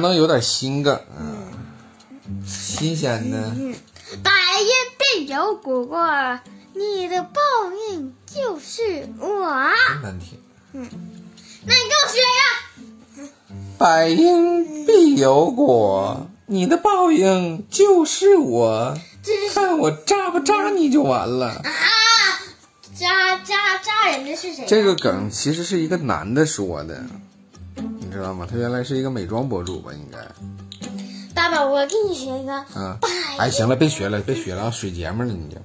不能有点新梗啊？新鲜的。百因必有果，你的报应就是我。难听。嗯，那你给我学一个。百因必有果，你的报应就是我。看我扎不扎你就完了。啊！扎扎扎人的是谁？这个梗其实是一个男的说的，你知道吗？他原来是一个美妆博主吧？应该。爸爸，我给你学一个。嗯。哎，行了，别学了，别学了，水节目了你就。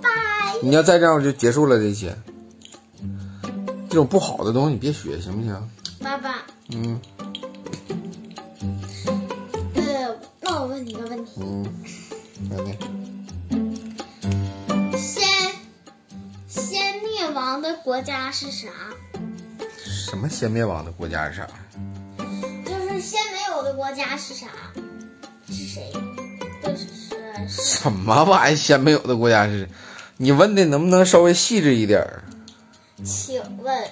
拜。你要再这样，我就结束了这些。这种不好的东西你别学，行不行？爸爸。嗯。呃，那我问你一个问题。嗯。问题。先先灭亡的国家是啥？什么先灭亡的国家是啥？就是先没有的国家是啥？是谁？是 什么玩意儿？先没有的国家是？你问的能不能稍微细致一点？请问，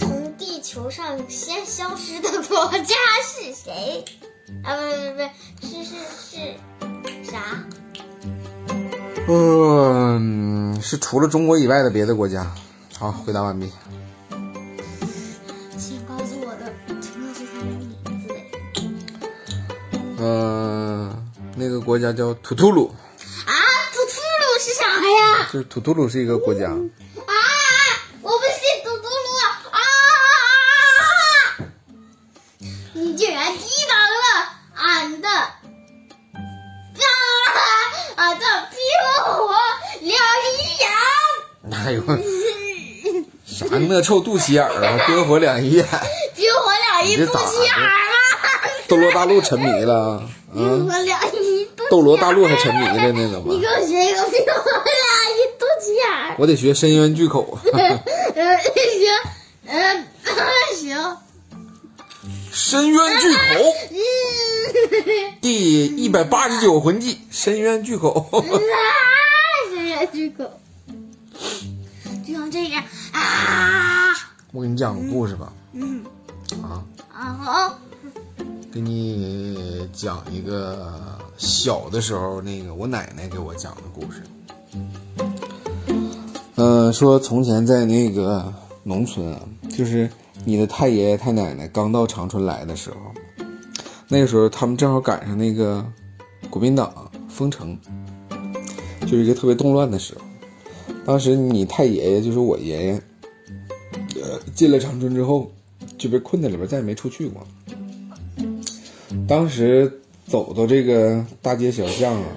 从地球上先消失的国家是谁？啊，不不不，是是是啥？嗯，是除了中国以外的别的国家。好，回答完毕。请告诉我的，请告诉他的名字。嗯，那个国家叫图图鲁是啥呀。就是土图鲁是一个国家。啊！眼！哪有？啥那臭肚脐眼儿啊？冰火两仪眼。冰火两仪肚脐眼儿啊！斗罗大陆沉迷了。冰火两仪斗罗大陆还沉迷了呢，怎么？你给我学一个冰火两仪。我得学深渊巨口。呃，行，呃，行。深渊巨口。第一百八十九魂技，深渊巨口。深渊巨口。我给你讲个故事吧。嗯。啊。啊好。给你讲一个小的时候，那个我奶奶给我讲的故事。嗯，说从前在那个农村啊，就是你的太爷爷太奶奶刚到长春来的时候，那个时候他们正好赶上那个国民党封城，就是一个特别动乱的时候。当时你太爷爷就是我爷爷，进了长春之后就被困在里边，再也没出去过。当时走到这个大街小巷啊，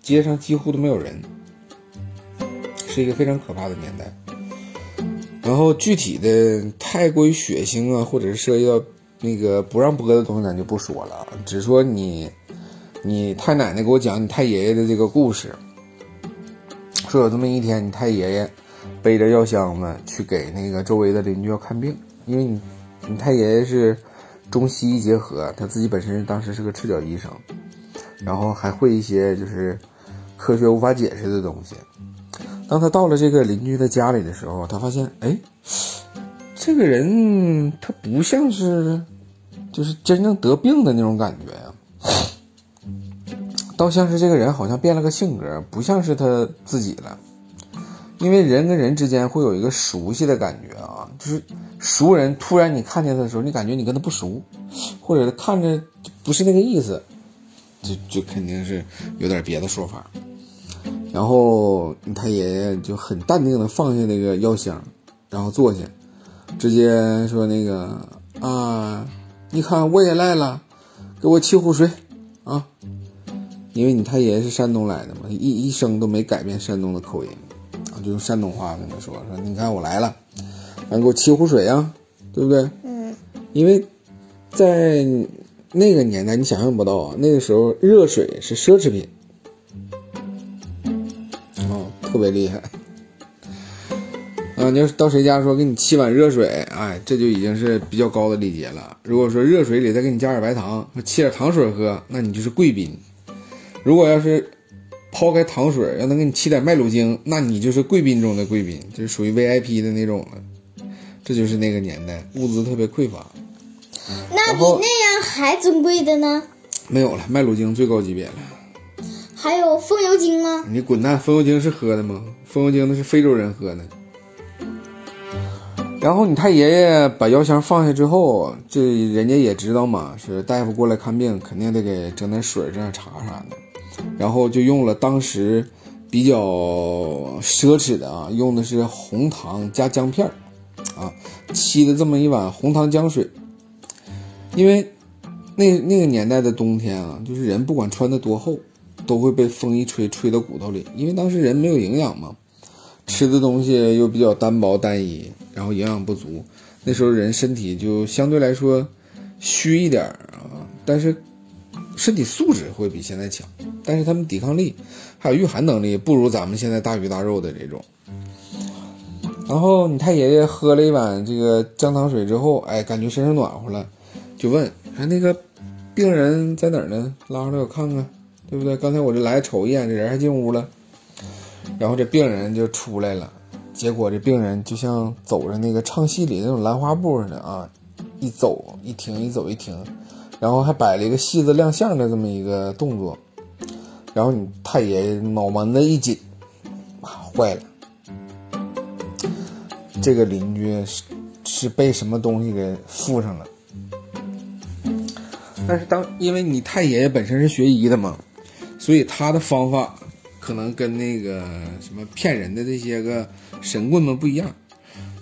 街上几乎都没有人。是一个非常可怕的年代，然后具体的太过于血腥啊，或者是涉及到那个不让播的东西，咱就不说了。只说你，你太奶奶给我讲你太爷爷的这个故事，说有这么一天，你太爷爷背着药箱子去给那个周围的邻居要看病，因为你，你太爷爷是中西医结合，他自己本身当时是个赤脚医生，然后还会一些就是科学无法解释的东西。当他到了这个邻居的家里的时候，他发现，哎，这个人他不像是，就是真正得病的那种感觉呀，倒像是这个人好像变了个性格，不像是他自己了。因为人跟人之间会有一个熟悉的感觉啊，就是熟人突然你看见他的时候，你感觉你跟他不熟，或者看着不是那个意思，就就肯定是有点别的说法。然后他爷爷就很淡定的放下那个药箱，然后坐下，直接说：“那个啊，你看我也来了，给我沏壶水啊。”因为你太爷爷是山东来的嘛，一一生都没改变山东的口音，就用山东话跟他说：“说你看我来了，来给我沏壶水啊，对不对？”嗯。因为在那个年代，你想象不到啊，那个时候热水是奢侈品。特别厉害啊！你要是到谁家说给你沏碗热水，哎，这就已经是比较高的礼节了。如果说热水里再给你加点白糖，沏点糖水喝，那你就是贵宾。如果要是抛开糖水，要能给你沏点麦乳精，那你就是贵宾中的贵宾，就是属于 VIP 的那种了。这就是那个年代，物资特别匮乏。那比那样还尊贵的呢？没有了，麦乳精最高级别了。还有风油精吗？你滚蛋！风油精是喝的吗？风油精那是非洲人喝的。然后你太爷爷把药箱放下之后，这人家也知道嘛，是大夫过来看病，肯定得给整点水、整点茶啥的。然后就用了当时比较奢侈的啊，用的是红糖加姜片儿啊，沏的这么一碗红糖姜水。因为那那个年代的冬天啊，就是人不管穿的多厚，都会被风一吹吹到骨头里，因为当时人没有营养嘛，吃的东西又比较单薄单一，然后营养不足，那时候人身体就相对来说虚一点儿啊，但是身体素质会比现在强，但是他们抵抗力还有御寒能力不如咱们现在大鱼大肉的这种。然后你太爷爷喝了一碗这个姜汤水之后，哎，感觉身上暖和了，就问哎那个病人在哪儿呢？拉出来我看看。对不对？刚才我这来瞅一眼，这人还进屋了，然后这病人就出来了，结果这病人就像走着那个唱戏里那种兰花步似的啊，一走一停，一走一停，然后还摆了一个戏子亮相的这么一个动作，然后你太爷爷脑门子一紧，啊，坏了，这个邻居是是被什么东西给附上了。但是当因为你太爷爷本身是学医的嘛，所以他的方法可能跟那个什么骗人的这些个神棍们不一样。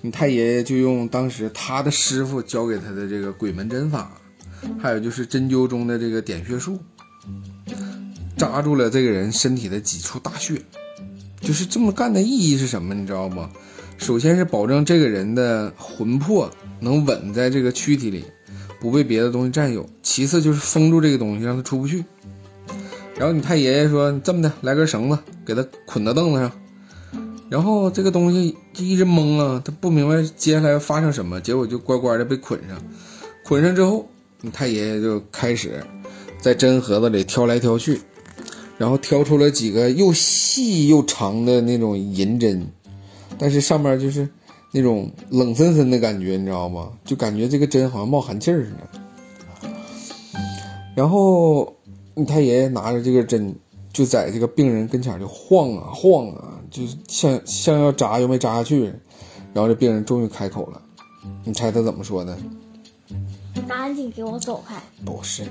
你太爷爷就用当时他的师傅教给他的这个鬼门针法，还有就是针灸中的这个点穴术，扎住了这个人身体的几处大穴。就是这么干的意义是什么？你知道吗？首先是保证这个人的魂魄能稳在这个躯体里，不被别的东西占有；其次就是封住这个东西，让他出不去。然后你太爷爷说：“这么的，来根绳子，给他捆到凳子上。”然后这个东西就一直懵啊，他不明白接下来要发生什么，结果就乖乖的被捆上。捆上之后，太爷爷就开始在针盒子里挑来挑去，然后挑出了几个又细又长的那种银针，但是上面就是那种冷森森的感觉，你知道吗？就感觉这个针好像冒寒气似的。然后。你太爷爷拿着这个针，就在这个病人跟前就晃啊晃啊，就像像要扎又没扎下去。然后这病人终于开口了，你猜他怎么说的？赶紧给我走开！不是，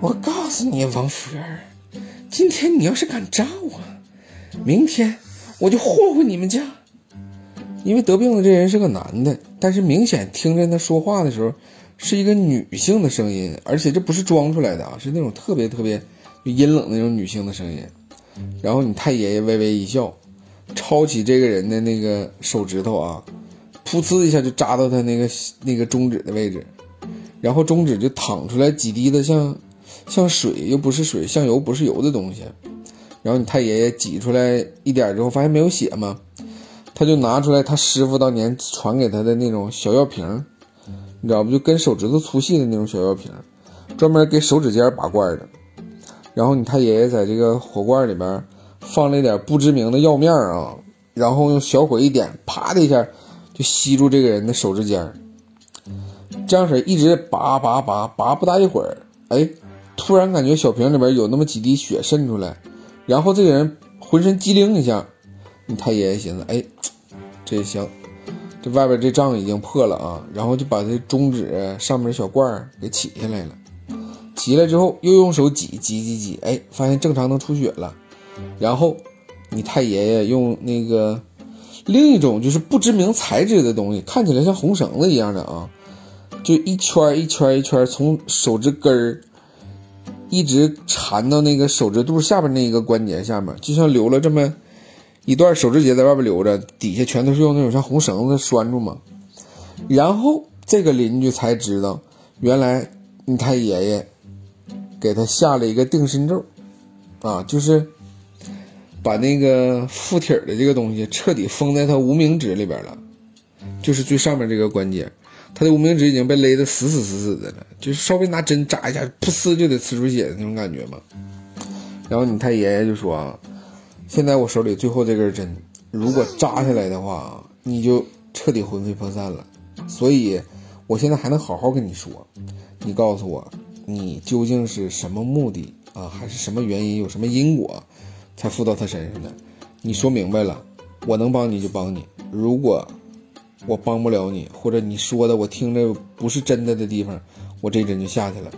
我告诉你，王福元，今天你要是敢扎我，明天我就祸回你们家。因为得病的这人是个男的，但是明显听着他说话的时候。是一个女性的声音，而且这不是装出来的啊，是那种特别特别阴冷的那种女性的声音。然后你太爷爷微微一笑，抄起这个人的那个手指头啊，噗呲一下就扎到他那个那个中指的位置，然后中指就淌出来几滴的像像水又不是水，像油不是油的东西。然后你太爷爷挤出来一点之后，发现没有血嘛，他就拿出来他师傅当年传给他的那种小药瓶。你知道不？就跟手指头粗细的那种小药瓶，专门给手指尖拔罐的。然后你太爷爷在这个火罐里边放了一点不知名的药面啊，然后用小火一点，啪的一下就吸住这个人的手指尖。这样式一直拔拔拔拔，不大一会儿，哎，突然感觉小瓶里边有那么几滴血渗出来，然后这个人浑身机灵一下。你太爷爷寻思，哎，这也行。这外边这仗已经破了啊，然后就把这中指上面小罐儿给起下来了，起来之后又用手挤挤挤挤，哎，发现正常能出血了。然后你太爷爷用那个另一种就是不知名材质的东西，看起来像红绳子一样的啊，就一圈一圈一圈从手指根儿一直缠到那个手指肚下边那个关节下面，就像留了这么。一段手指节在外边留着，底下全都是用那种像红绳子拴住嘛。然后这个邻居才知道，原来你太爷爷给他下了一个定身咒，啊，就是把那个附体的这个东西彻底封在他无名指里边了，就是最上面这个关节，他的无名指已经被勒得死死死死的了，就是稍微拿针扎一下，噗呲就得呲出血的那种感觉嘛。然后你太爷爷就说。啊现在我手里最后这根针，如果扎下来的话，你就彻底魂飞魄散了。所以，我现在还能好好跟你说，你告诉我，你究竟是什么目的啊？还是什么原因？有什么因果，才附到他身上的？你说明白了，我能帮你就帮你。如果我帮不了你，或者你说的我听着不是真的的地方，我这针就下去了。